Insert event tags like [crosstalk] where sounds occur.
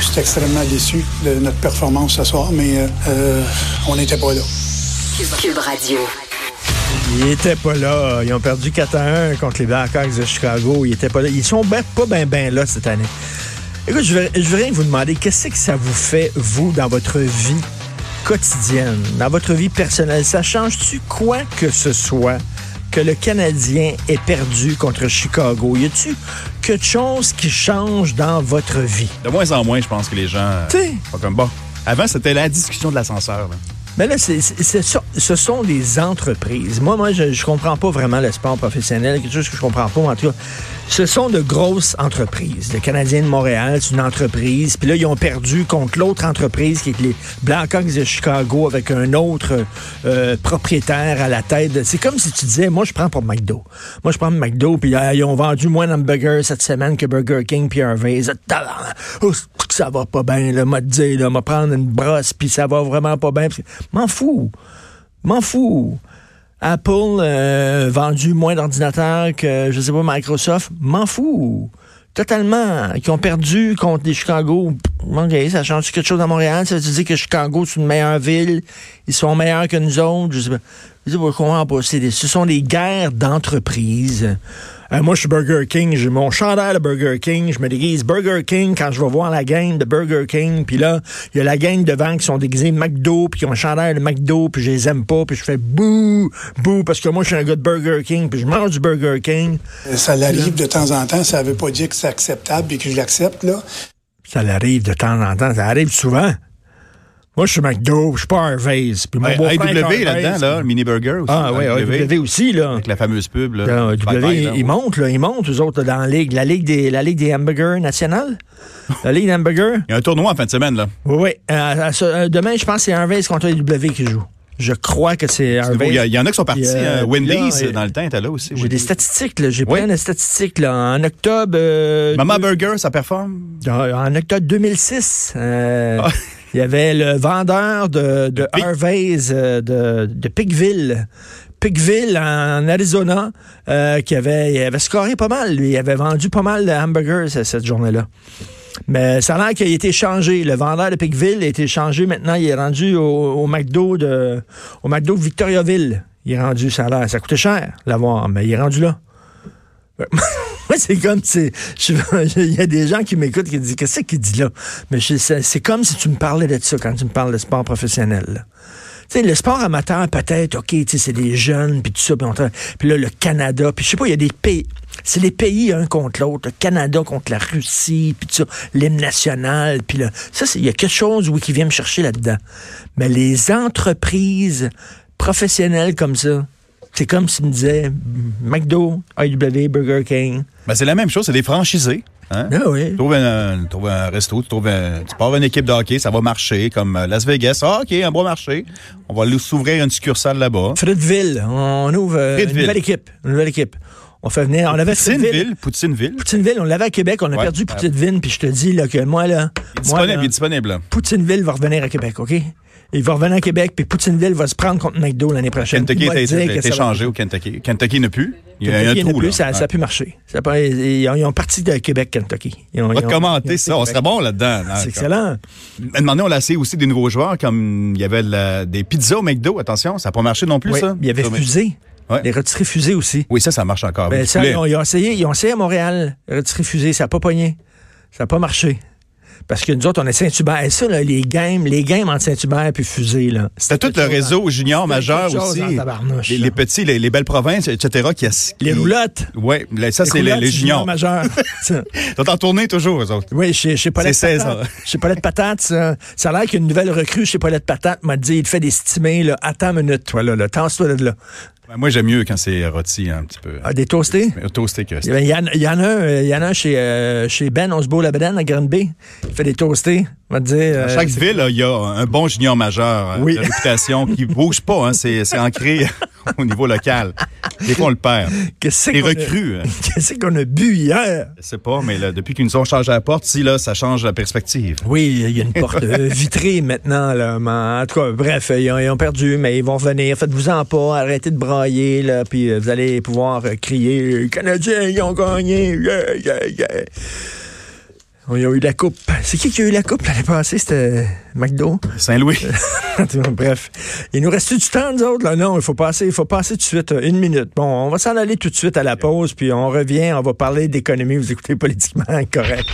je suis extrêmement déçu de notre performance ce soir, mais euh, on n'était pas là. Cube Radio. Ils étaient pas là. Ils ont perdu 4 à 1 contre les Blackhawks de Chicago. Ils étaient pas là. Ils sont ben- pas bien ben là cette année. Écoute, je voudrais, je voudrais vous demander qu'est-ce que ça vous fait, vous, dans votre vie quotidienne, dans votre vie personnelle? Ça change-tu quoi que ce soit? Que le Canadien ait perdu contre Chicago? Y a-tu quelque chose qui change dans votre vie? De moins en moins, je pense que les gens. euh, Tu sais. Pas comme bon. Avant, c'était la discussion de l'ascenseur. Mais là, c'est, c'est- ce sont des entreprises. Moi, moi, je, je comprends pas vraiment le sport professionnel, quelque chose que je comprends pas. En tout cas, ce sont de grosses entreprises. Le Canadien de Montréal, c'est une entreprise. Puis là, ils ont perdu contre l'autre entreprise qui est les Blackhawks de Chicago avec un autre euh, propriétaire à la tête. C'est comme si tu disais, moi, je prends pour McDo. Moi, je prends McDo, puis euh, ils ont vendu moins d'hamburgers cette semaine que Burger King puis Harvey's. Ah, ça va pas bien, là, m'a dit, là, m'a prendre une brosse, puis ça va vraiment pas bien. M'en fous. M'en fous. Apple euh, vendu moins d'ordinateurs que, je sais pas, Microsoft. M'en fous. Totalement. Qui ont perdu contre les Chicago. OK, ça change quelque chose à Montréal? Ça veut dire que Chicago, c'est une meilleure ville? Ils sont meilleurs que nous autres? Je sais pas. Je comprends pas. Des- ce sont des guerres d'entreprise. Euh, moi, je suis Burger King. J'ai mon chandail de Burger King. Je me déguise Burger King quand je vais voir la gang de Burger King. Puis là, il y a la gang devant qui sont déguisés McDo, puis qui ont un chandail de McDo, puis je les aime pas, puis je fais bouh, bouh, parce que moi, je suis un gars de Burger King, puis je mange du Burger King. Ça l'arrive de temps en temps, ça veut pas dire que c'est acceptable et que je l'accepte, là. Ça l'arrive de temps en temps. Ça arrive souvent. Moi, je suis McDo, je suis pas Harvey's. Puis mon Ouais, AW là-dedans, là, le mini burger aussi. Ah oui, AW aussi, là. Avec la fameuse pub. Là. Là, Bye W, bye, là. ils montent, là, ils montent, eux autres, dans la ligue. La ligue des, la ligue des hamburgers nationales. [laughs] La ligue des hamburgers. Il y a un tournoi en fin de semaine, là. Oui, oui. Euh, euh, demain, je pense que c'est Harvey's contre les W qui joue. Je crois que c'est Il y, Harvey's. a- il y en a qui sont partis. Euh, hein. Wendy's, là, euh, dans le temps, était là aussi. J'ai des statistiques. J'ai Oui. plein de statistiques, là. En octobre... euh, Mama Burger, ça performe? en en octobre 2006, euh, Ah. il y avait le vendeur de, Harvey's euh, de, de Pickville. Pickville, en Arizona, qui avait, il avait scoré pas mal. Lui. Il avait vendu pas mal de hamburgers cette journée-là. Mais ça a a été changé. Le vendeur de Pickville a été changé. Maintenant, il est rendu au, McDo de au McDo Victoriaville. Il est rendu, ça a. Ça coûtait cher l'avoir, mais il est rendu là. [laughs] C'est comme je- Il y a des gens qui m'écoutent qui disent Qu'est-ce qu'il dit là? Mais c'est c'est comme si tu me parlais de ça quand tu me parles de sport professionnel. Le sport amateur, peut-être, OK, c'est des jeunes, puis tout ça, puis là, le Canada, puis je sais pas, il y a des pays, c'est les pays un contre l'autre, le Canada contre la Russie, puis tout ça, l'hymne national, puis là, ça, il y a quelque chose, qui vient me chercher là-dedans. Mais les entreprises professionnelles comme ça, c'est comme s'ils me disaient McDo, AW, Burger King. Ben, c'est la même chose, c'est des franchisés. Hein? Ah oui. Tu trouves un, tu trouves un resto, tu, trouves un- tu pars une équipe de hockey, ça va marcher, comme euh, Las Vegas. Ah, OK, un bon marché. On va s'ouvrir une succursale là-bas. Fredville, on ouvre une nouvelle équipe. Une nouvelle équipe. On fait venir, on avait. Poutineville, Poutineville. Poutineville, on l'avait à Québec, on a Ouais. perdu Poutineville, puis je te dis là, que moi, là, Il est moi, disponible, là, il est disponible. Poutineville va revenir à Québec, OK? Il va revenir à Québec, puis Poutineville va se prendre contre McDo l'année prochaine. Kentucky a été, changé au Kentucky. Kentucky n'a plus. Il y a, Kentucky un trou, plus, là. ça n'a Ouais. plus marché. Ça a ils, ont, ils ont parti de Québec, Kentucky. Ils ont, On ils va commenter ça. On serait bon là-dedans. C'est excellent. À un moment donné, on a essayé aussi des nouveaux joueurs, comme il y avait de la- des pizzas au McDo. Attention, ça n'a pas marché non plus, Oui, ça. Il y avait Ça. Ouais. Les rôtisseries fusées aussi. Oui, ça, ça marche encore. Ben, ça, ils, ont, ils ont essayé, ils ont essayé à Montréal, rôtisserie fusée, ça n'a pas pogné. Ça n'a pas marché. Parce que nous autres, on est Saint-Hubert. Et ça, là, les games, les games entre Saint-Hubert puis fusée, là. C'était tout le réseau junior majeur aussi. Les, là. les petits, les, les belles provinces, etc. Qui, as- Les roulottes. Là, ça, c'est les, les juniors. majeur. Ça. [laughs] Ils sont en tournée toujours, eux autres. Oui, chez, chez Paulette C'est 16 Patate. ans. Chez Paulette Patate, ça, ça a l'air qu'une nouvelle recrue chez Paulette Patate m'a dit, il fait des stimés, là. Attends une minute, toi, là, là. Tasse-toi de là. Ben, Moi, j'aime mieux quand c'est rôti un petit peu. Ah, des toastés? Mais Toasté que Il y, en, il y en a un, euh, il y en a un chez, euh, chez Ben, beau la à Granby. Il fait des toastés. On va te dire. Euh, chaque ville, il y a un bon junior majeur euh, Oui. de réputation qui bouge pas. Hein, c'est ancré [laughs] au niveau local. Des fois, on le perd. [laughs] Qu'est-ce Les qu'on a- recrues. hein. [laughs] Qu'est-ce qu'on a bu hier? Je sais pas, mais là, depuis qu'ils nous ont changé la porte, si là, ça change la perspective. Oui, il y a une porte [laughs] vitrée maintenant. Là, mais en tout cas, bref, ils ont, ils ont perdu, mais ils vont revenir. Faites-vous-en pas, arrêtez de brailler, là, puis euh, vous allez pouvoir euh, crier Les Canadiens, ils ont gagné! Yeah, yeah, yeah. On y a eu la coupe. C'est qui qui a eu la coupe l'année passée? C'était McDo? Saint-Louis. [laughs] Bref. Il nous reste du temps, nous autres? Là? Non, il faut passer, il faut passer tout de suite euh, une minute. Bon, on va s'en aller tout de suite à la pause, puis on revient, on va parler d'économie. Vous écoutez politiquement [laughs] correct.